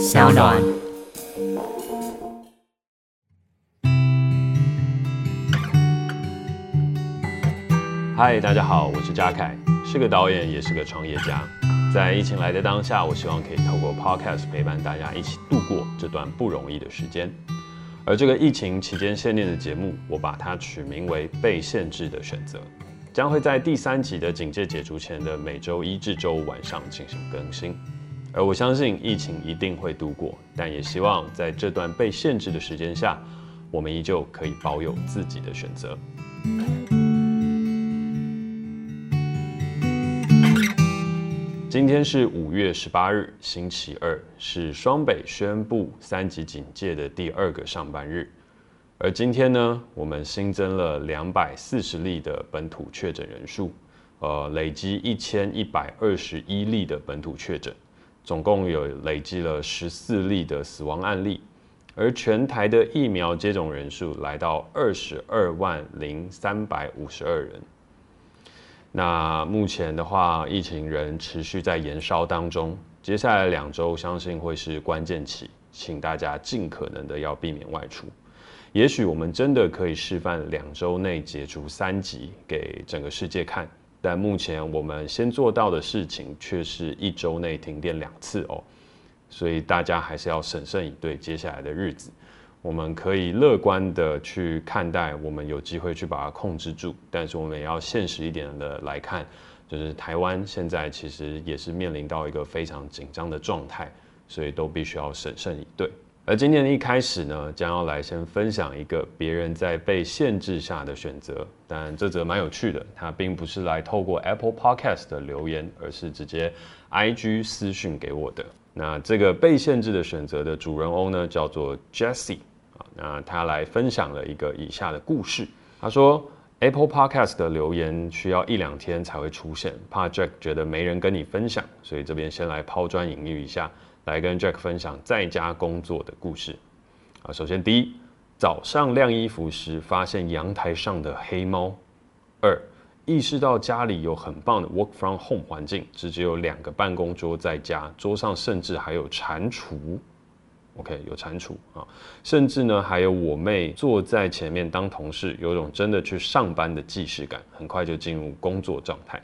小暖。嗨，大家好，我是嘉凯，是个导演，也是个创业家。在疫情来的当下，我希望可以透过 Podcast 陪伴大家一起度过这段不容易的时间。而这个疫情期间限定的节目，我把它取名为《被限制的选择》，将会在第三集的警戒解除前的每周一至周五晚上进行更新。而我相信疫情一定会度过，但也希望在这段被限制的时间下，我们依旧可以保有自己的选择。今天是五月十八日，星期二，是双北宣布三级警戒的第二个上班日。而今天呢，我们新增了两百四十例的本土确诊人数，呃，累积一千一百二十一例的本土确诊，总共有累积了十四例的死亡案例。而全台的疫苗接种人数来到二十二万零三百五十二人。那目前的话，疫情仍持续在延烧当中。接下来两周，相信会是关键期，请大家尽可能的要避免外出。也许我们真的可以示范两周内解除三级给整个世界看，但目前我们先做到的事情，却是一周内停电两次哦。所以大家还是要审慎以对接下来的日子。我们可以乐观的去看待，我们有机会去把它控制住，但是我们也要现实一点的来看，就是台湾现在其实也是面临到一个非常紧张的状态，所以都必须要审慎以对。而今天的一开始呢，将要来先分享一个别人在被限制下的选择，但这则蛮有趣的，它并不是来透过 Apple Podcast 的留言，而是直接 IG 私讯给我的。那这个被限制的选择的主人翁呢，叫做 Jessie。那他来分享了一个以下的故事。他说，Apple Podcast 的留言需要一两天才会出现，怕 Jack 觉得没人跟你分享，所以这边先来抛砖引玉一下，来跟 Jack 分享在家工作的故事。啊，首先第一，早上晾衣服时发现阳台上的黑猫；二，意识到家里有很棒的 Work from Home 环境，只只有两个办公桌在家，桌上甚至还有蟾蜍。OK，有蟾蜍啊，甚至呢还有我妹坐在前面当同事，有种真的去上班的既视感，很快就进入工作状态。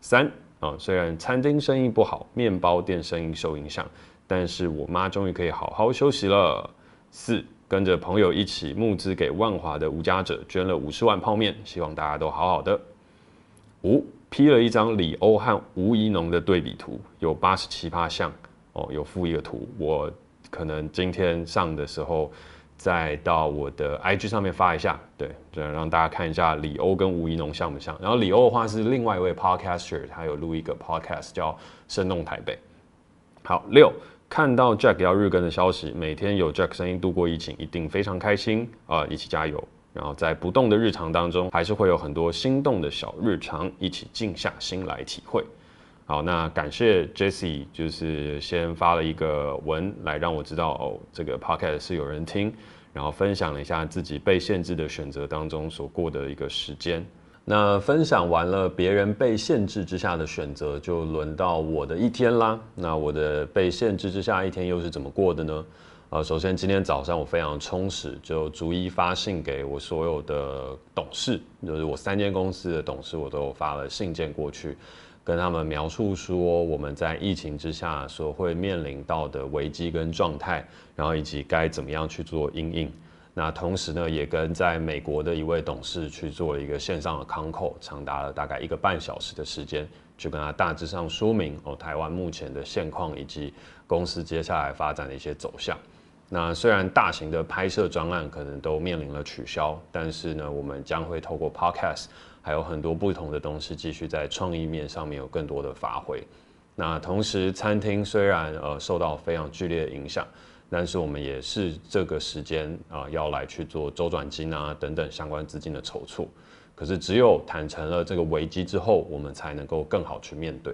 三啊，虽然餐厅生意不好，面包店生意受影响，但是我妈终于可以好好休息了。四，跟着朋友一起募资给万华的无家者捐了五十万泡面，希望大家都好好的。五，P 了一张李欧和吴怡农的对比图，有八十七趴像哦，有附一个图我。可能今天上的时候，再到我的 IG 上面发一下，对，这样让大家看一下李欧跟吴怡农像不像。然后李欧的话是另外一位 podcaster，他有录一个 podcast 叫《声动台北》。好，六，看到 Jack 要日更的消息，每天有 Jack 声音度过疫情，一定非常开心啊、呃！一起加油。然后在不动的日常当中，还是会有很多心动的小日常，一起静下心来体会。好，那感谢 Jesse，就是先发了一个文来让我知道哦，这个 Podcast 是有人听，然后分享了一下自己被限制的选择当中所过的一个时间。那分享完了别人被限制之下的选择，就轮到我的一天啦。那我的被限制之下一天又是怎么过的呢？呃，首先今天早上我非常充实，就逐一发信给我所有的董事，就是我三间公司的董事，我都发了信件过去。跟他们描述说我们在疫情之下所会面临到的危机跟状态，然后以及该怎么样去做因应。那同时呢，也跟在美国的一位董事去做了一个线上的 con c o 长达了大概一个半小时的时间，去跟他大致上说明哦台湾目前的现况以及公司接下来发展的一些走向。那虽然大型的拍摄专案可能都面临了取消，但是呢，我们将会透过 podcast。还有很多不同的东西继续在创意面上面有更多的发挥。那同时，餐厅虽然呃受到非常剧烈的影响，但是我们也是这个时间啊要来去做周转金啊等等相关资金的筹措。可是只有坦诚了这个危机之后，我们才能够更好去面对。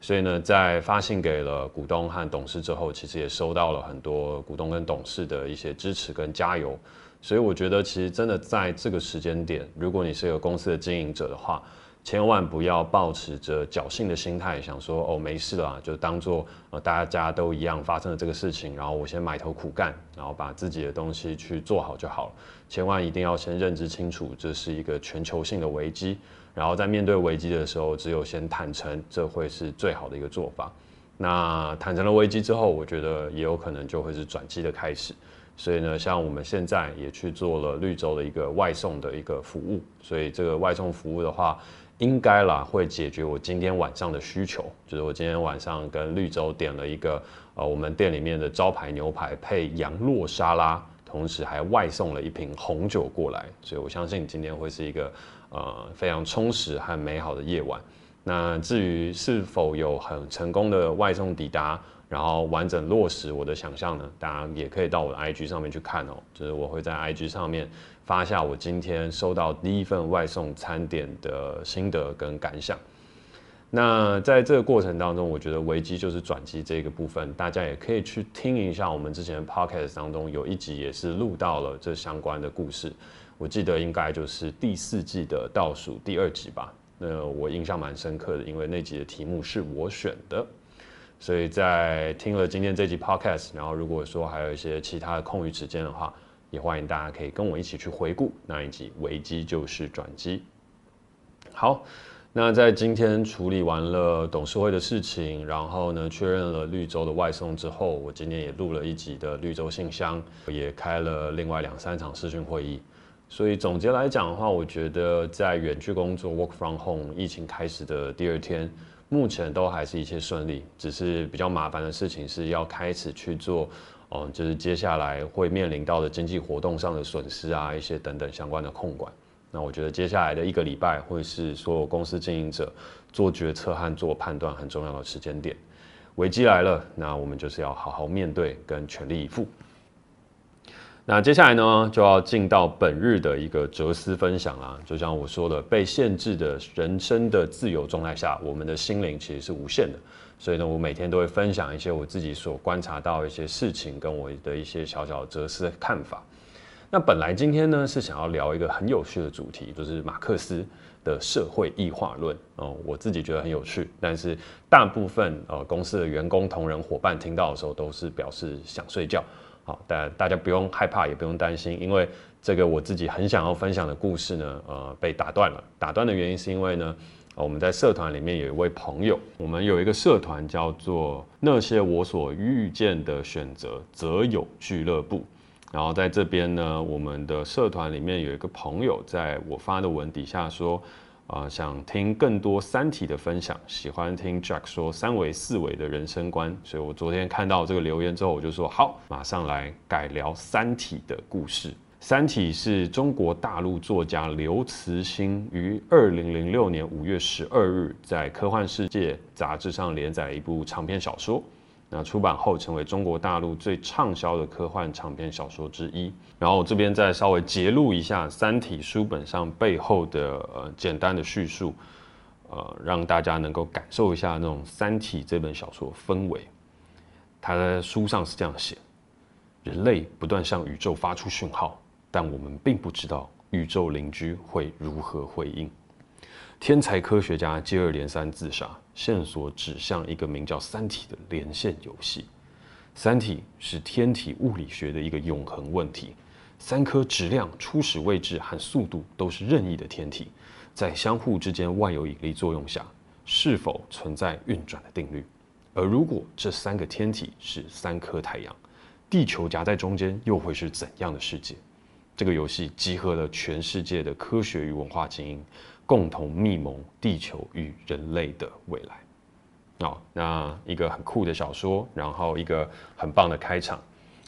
所以呢，在发信给了股东和董事之后，其实也收到了很多股东跟董事的一些支持跟加油。所以我觉得，其实真的在这个时间点，如果你是一个公司的经营者的话，千万不要抱持着侥幸的心态，想说哦没事了，就当做呃大家都一样发生了这个事情，然后我先埋头苦干，然后把自己的东西去做好就好了。千万一定要先认知清楚，这是一个全球性的危机，然后在面对危机的时候，只有先坦诚，这会是最好的一个做法。那坦诚了危机之后，我觉得也有可能就会是转机的开始。所以呢，像我们现在也去做了绿洲的一个外送的一个服务，所以这个外送服务的话，应该啦会解决我今天晚上的需求，就是我今天晚上跟绿洲点了一个呃我们店里面的招牌牛排配羊酪沙拉，同时还外送了一瓶红酒过来，所以我相信今天会是一个呃非常充实和美好的夜晚。那至于是否有很成功的外送抵达，然后完整落实我的想象呢？大家也可以到我的 IG 上面去看哦，就是我会在 IG 上面发下我今天收到第一份外送餐点的心得跟感想。那在这个过程当中，我觉得危机就是转机这个部分，大家也可以去听一下我们之前的 Podcast 当中有一集也是录到了这相关的故事，我记得应该就是第四季的倒数第二集吧。那我印象蛮深刻的，因为那集的题目是我选的。所以在听了今天这集 podcast，然后如果说还有一些其他的空余时间的话，也欢迎大家可以跟我一起去回顾那一集“危机就是转机”。好，那在今天处理完了董事会的事情，然后呢确认了绿洲的外送之后，我今天也录了一集的绿洲信箱，也开了另外两三场视讯会议。所以总结来讲的话，我觉得在远距工作 （work from home） 疫情开始的第二天。目前都还是一切顺利，只是比较麻烦的事情是要开始去做，嗯，就是接下来会面临到的经济活动上的损失啊，一些等等相关的控管。那我觉得接下来的一个礼拜会是所有公司经营者做决策和做判断很重要的时间点。危机来了，那我们就是要好好面对跟全力以赴。那接下来呢，就要进到本日的一个哲思分享啦。就像我说的，被限制的人生的自由状态下，我们的心灵其实是无限的。所以呢，我每天都会分享一些我自己所观察到一些事情，跟我的一些小小哲思的看法。那本来今天呢，是想要聊一个很有趣的主题，就是马克思的社会异化论哦。我自己觉得很有趣，但是大部分呃公司的员工、同仁、伙伴听到的时候，都是表示想睡觉。好，但大家不用害怕，也不用担心，因为这个我自己很想要分享的故事呢，呃，被打断了。打断的原因是因为呢，我们在社团里面有一位朋友，我们有一个社团叫做“那些我所遇见的选择择友俱乐部”。然后在这边呢，我们的社团里面有一个朋友，在我发的文底下说。啊、想听更多三体的分享，喜欢听 Jack 说三维四维的人生观，所以我昨天看到这个留言之后，我就说好，马上来改聊三体的故事。三体是中国大陆作家刘慈欣于二零零六年五月十二日在《科幻世界》杂志上连载的一部长篇小说。那出版后成为中国大陆最畅销的科幻长篇小说之一。然后我这边再稍微揭露一下《三体》书本上背后的呃简单的叙述，呃，让大家能够感受一下那种《三体》这本小说氛围。他在书上是这样写：人类不断向宇宙发出讯号，但我们并不知道宇宙邻居会如何回应。天才科学家接二连三自杀，线索指向一个名叫“三体”的连线游戏。三体是天体物理学的一个永恒问题。三颗质量、初始位置和速度都是任意的天体，在相互之间万有引力作用下，是否存在运转的定律？而如果这三个天体是三颗太阳，地球夹在中间，又会是怎样的世界？这个游戏集合了全世界的科学与文化精英。共同密谋地球与人类的未来。哦，那一个很酷的小说，然后一个很棒的开场。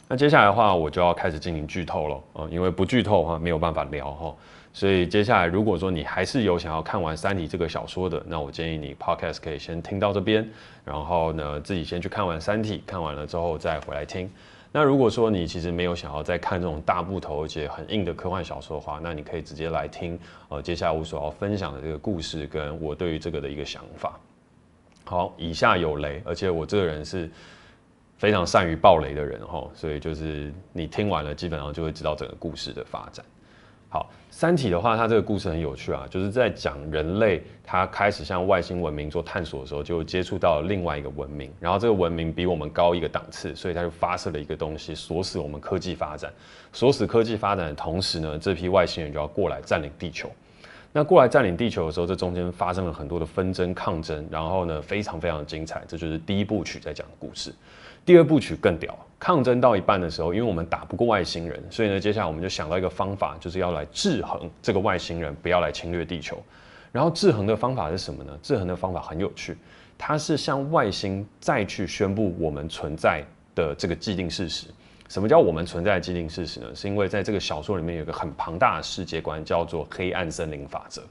那接下来的话，我就要开始进行剧透了啊，因为不剧透的话没有办法聊哈。所以接下来，如果说你还是有想要看完《三体》这个小说的，那我建议你 Podcast 可以先听到这边，然后呢自己先去看完《三体》，看完了之后再回来听。那如果说你其实没有想要再看这种大部头而且很硬的科幻小说的话，那你可以直接来听呃接下来我所要分享的这个故事跟我对于这个的一个想法。好，以下有雷，而且我这个人是非常善于爆雷的人哈，所以就是你听完了基本上就会知道整个故事的发展。好，《三体》的话，它这个故事很有趣啊，就是在讲人类它开始向外星文明做探索的时候，就接触到另外一个文明，然后这个文明比我们高一个档次，所以它就发射了一个东西，锁死我们科技发展。锁死科技发展的同时呢，这批外星人就要过来占领地球。那过来占领地球的时候，这中间发生了很多的纷争抗争，然后呢，非常非常的精彩。这就是第一部曲在讲的故事。第二部曲更屌，抗争到一半的时候，因为我们打不过外星人，所以呢，接下来我们就想到一个方法，就是要来制衡这个外星人，不要来侵略地球。然后制衡的方法是什么呢？制衡的方法很有趣，它是向外星再去宣布我们存在的这个既定事实。什么叫我们存在的既定事实呢？是因为在这个小说里面有一个很庞大的世界观，叫做黑暗森林法则。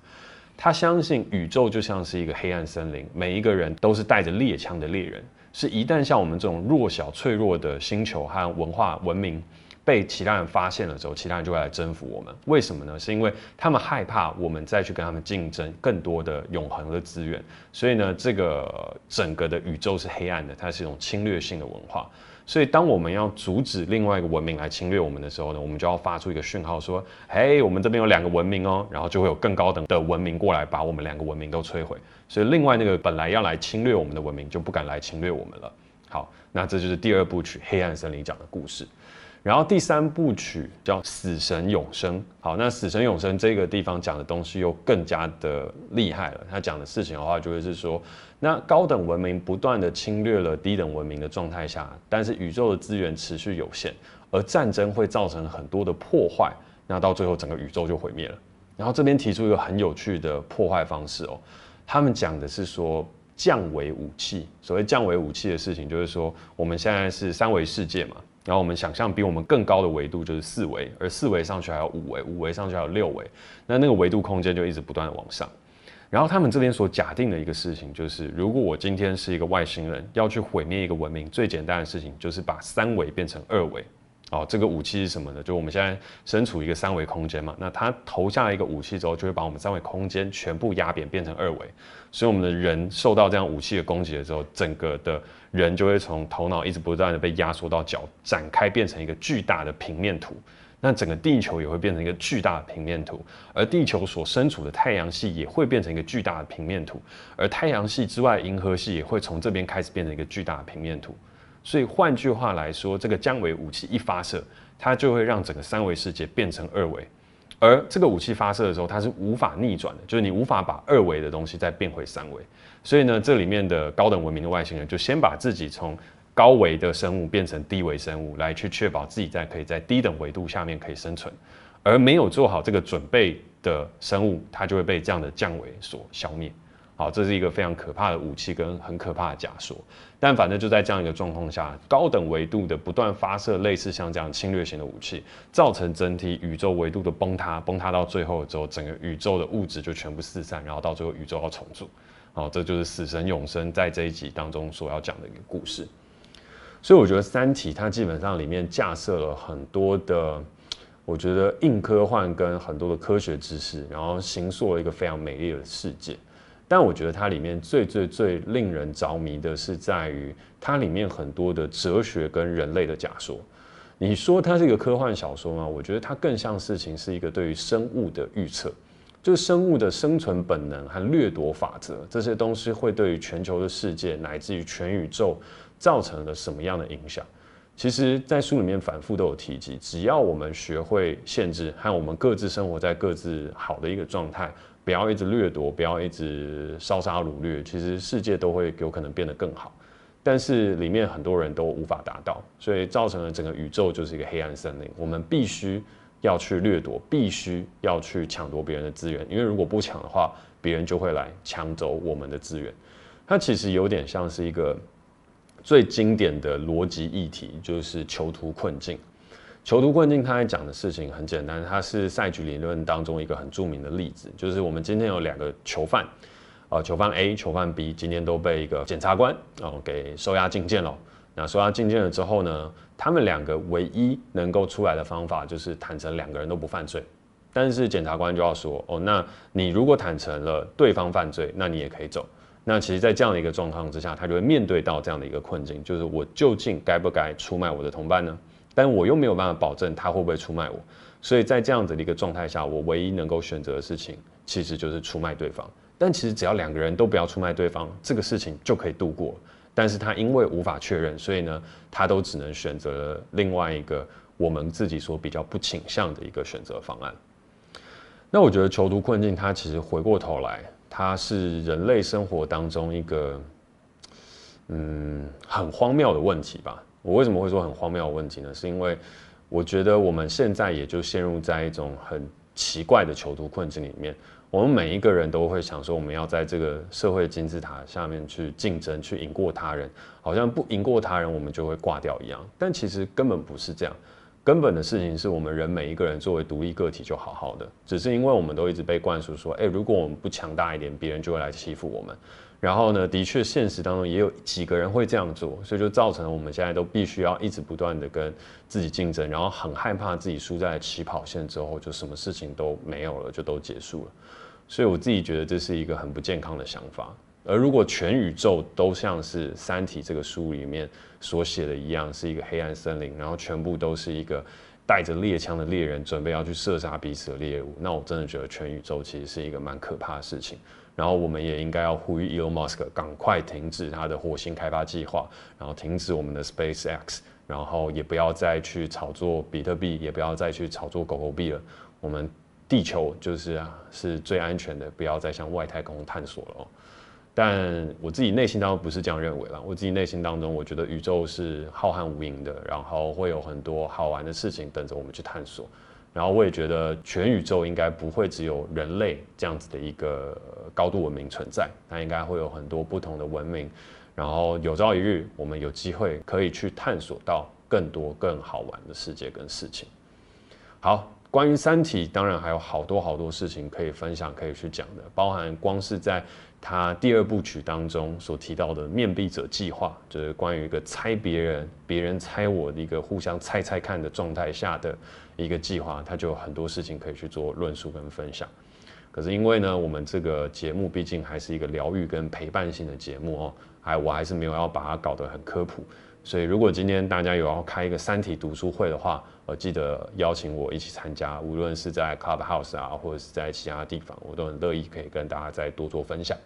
他相信宇宙就像是一个黑暗森林，每一个人都是带着猎枪的猎人。是一旦像我们这种弱小脆弱的星球和文化文明被其他人发现了之后，其他人就会来征服我们。为什么呢？是因为他们害怕我们再去跟他们竞争更多的永恒的资源。所以呢，这个整个的宇宙是黑暗的，它是一种侵略性的文化。所以，当我们要阻止另外一个文明来侵略我们的时候呢，我们就要发出一个讯号，说：“嘿，我们这边有两个文明哦。”然后就会有更高等的文明过来把我们两个文明都摧毁。所以，另外那个本来要来侵略我们的文明就不敢来侵略我们了。好，那这就是第二部曲《黑暗森林》讲的故事。然后第三部曲叫《死神永生》。好，那《死神永生》这个地方讲的东西又更加的厉害了。他讲的事情的话，就会是说，那高等文明不断的侵略了低等文明的状态下，但是宇宙的资源持续有限，而战争会造成很多的破坏，那到最后整个宇宙就毁灭了。然后这边提出一个很有趣的破坏方式哦，他们讲的是说降维武器。所谓降维武器的事情，就是说我们现在是三维世界嘛。然后我们想象比我们更高的维度就是四维，而四维上去还有五维，五维上去还有六维，那那个维度空间就一直不断的往上。然后他们这边所假定的一个事情就是，如果我今天是一个外星人，要去毁灭一个文明，最简单的事情就是把三维变成二维。哦，这个武器是什么呢？就我们现在身处一个三维空间嘛，那它投下一个武器之后，就会把我们三维空间全部压扁，变成二维。所以我们的人受到这样武器的攻击的时候，整个的人就会从头脑一直不断的被压缩到脚，展开变成一个巨大的平面图。那整个地球也会变成一个巨大的平面图，而地球所身处的太阳系也会变成一个巨大的平面图，而太阳系之外银河系也会从这边开始变成一个巨大的平面图。所以换句话来说，这个降维武器一发射，它就会让整个三维世界变成二维。而这个武器发射的时候，它是无法逆转的，就是你无法把二维的东西再变回三维。所以呢，这里面的高等文明的外星人就先把自己从高维的生物变成低维生物，来去确保自己在可以在低等维度下面可以生存。而没有做好这个准备的生物，它就会被这样的降维所消灭。好，这是一个非常可怕的武器跟很可怕的假说，但反正就在这样一个状况下，高等维度的不断发射类似像这样侵略型的武器，造成整体宇宙维度的崩塌，崩塌到最后之后，整个宇宙的物质就全部四散，然后到最后宇宙要重组。好，这就是死神永生在这一集当中所要讲的一个故事。所以我觉得《三体》它基本上里面架设了很多的，我觉得硬科幻跟很多的科学知识，然后形塑了一个非常美丽的世界。但我觉得它里面最最最令人着迷的是在于它里面很多的哲学跟人类的假说。你说它是一个科幻小说吗？我觉得它更像事情是一个对于生物的预测，就是生物的生存本能和掠夺法则这些东西会对于全球的世界乃至于全宇宙造成了什么样的影响？其实，在书里面反复都有提及，只要我们学会限制，和我们各自生活在各自好的一个状态。不要一直掠夺，不要一直烧杀掳掠，其实世界都会有可能变得更好。但是里面很多人都无法达到，所以造成了整个宇宙就是一个黑暗森林。我们必须要去掠夺，必须要去抢夺别人的资源，因为如果不抢的话，别人就会来抢走我们的资源。它其实有点像是一个最经典的逻辑议题，就是囚徒困境。囚徒困境，他在讲的事情很简单，它是赛局理论当中一个很著名的例子，就是我们今天有两个囚犯，呃，囚犯 A、囚犯 B，今天都被一个检察官哦给收押进监了。那收押进监了之后呢，他们两个唯一能够出来的方法就是坦诚两个人都不犯罪。但是检察官就要说，哦，那你如果坦诚了对方犯罪，那你也可以走。那其实，在这样的一个状况之下，他就会面对到这样的一个困境，就是我究竟该不该出卖我的同伴呢？但我又没有办法保证他会不会出卖我，所以在这样子的一个状态下，我唯一能够选择的事情，其实就是出卖对方。但其实只要两个人都不要出卖对方，这个事情就可以度过。但是他因为无法确认，所以呢，他都只能选择了另外一个我们自己所比较不倾向的一个选择方案。那我觉得囚徒困境，它其实回过头来，它是人类生活当中一个嗯很荒谬的问题吧。我为什么会说很荒谬的问题呢？是因为我觉得我们现在也就陷入在一种很奇怪的囚徒困境里面。我们每一个人都会想说，我们要在这个社会金字塔下面去竞争，去赢过他人，好像不赢过他人，我们就会挂掉一样。但其实根本不是这样。根本的事情是我们人每一个人作为独立个体就好好的，只是因为我们都一直被灌输说，哎，如果我们不强大一点，别人就会来欺负我们。然后呢，的确现实当中也有几个人会这样做，所以就造成了我们现在都必须要一直不断的跟自己竞争，然后很害怕自己输在起跑线之后，就什么事情都没有了，就都结束了。所以我自己觉得这是一个很不健康的想法。而如果全宇宙都像是《三体》这个书里面所写的一样，是一个黑暗森林，然后全部都是一个带着猎枪的猎人，准备要去射杀彼此的猎物，那我真的觉得全宇宙其实是一个蛮可怕的事情。然后我们也应该要呼吁 Elon Musk 赶快停止他的火星开发计划，然后停止我们的 SpaceX，然后也不要再去炒作比特币，也不要再去炒作狗狗币了。我们地球就是啊，是最安全的，不要再向外太空探索了哦。但我自己内心当中不是这样认为啦，我自己内心当中，我觉得宇宙是浩瀚无垠的，然后会有很多好玩的事情等着我们去探索。然后我也觉得全宇宙应该不会只有人类这样子的一个高度文明存在，它应该会有很多不同的文明。然后有朝一日，我们有机会可以去探索到更多更好玩的世界跟事情。好。关于《三体》，当然还有好多好多事情可以分享，可以去讲的，包含光是在它第二部曲当中所提到的面壁者计划，就是关于一个猜别人、别人猜我的一个互相猜猜看的状态下的一个计划，它就有很多事情可以去做论述跟分享。可是因为呢，我们这个节目毕竟还是一个疗愈跟陪伴性的节目哦，还我还是没有要把它搞得很科普。所以，如果今天大家有要开一个三体读书会的话，呃，记得邀请我一起参加，无论是在 Clubhouse 啊，或者是在其他地方，我都很乐意可以跟大家再多做分享。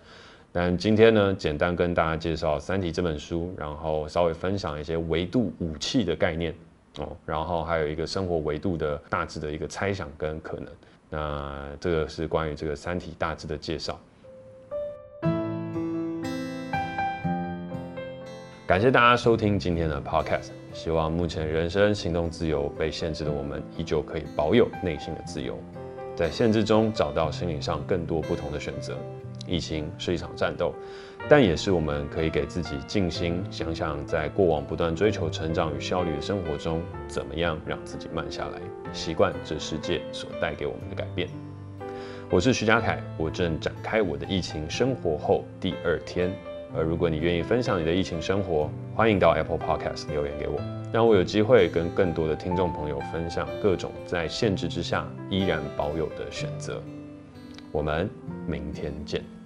但今天呢，简单跟大家介绍《三体》这本书，然后稍微分享一些维度武器的概念哦，然后还有一个生活维度的大致的一个猜想跟可能。那这个是关于这个《三体》大致的介绍。感谢大家收听今天的 Podcast，希望目前人生行动自由被限制的我们，依旧可以保有内心的自由，在限制中找到心理上更多不同的选择。疫情是一场战斗，但也是我们可以给自己静心，想想在过往不断追求成长与效率的生活中，怎么样让自己慢下来，习惯这世界所带给我们的改变。我是徐嘉凯，我正展开我的疫情生活后第二天。而如果你愿意分享你的疫情生活，欢迎到 Apple Podcast 留言给我，让我有机会跟更多的听众朋友分享各种在限制之下依然保有的选择。我们明天见。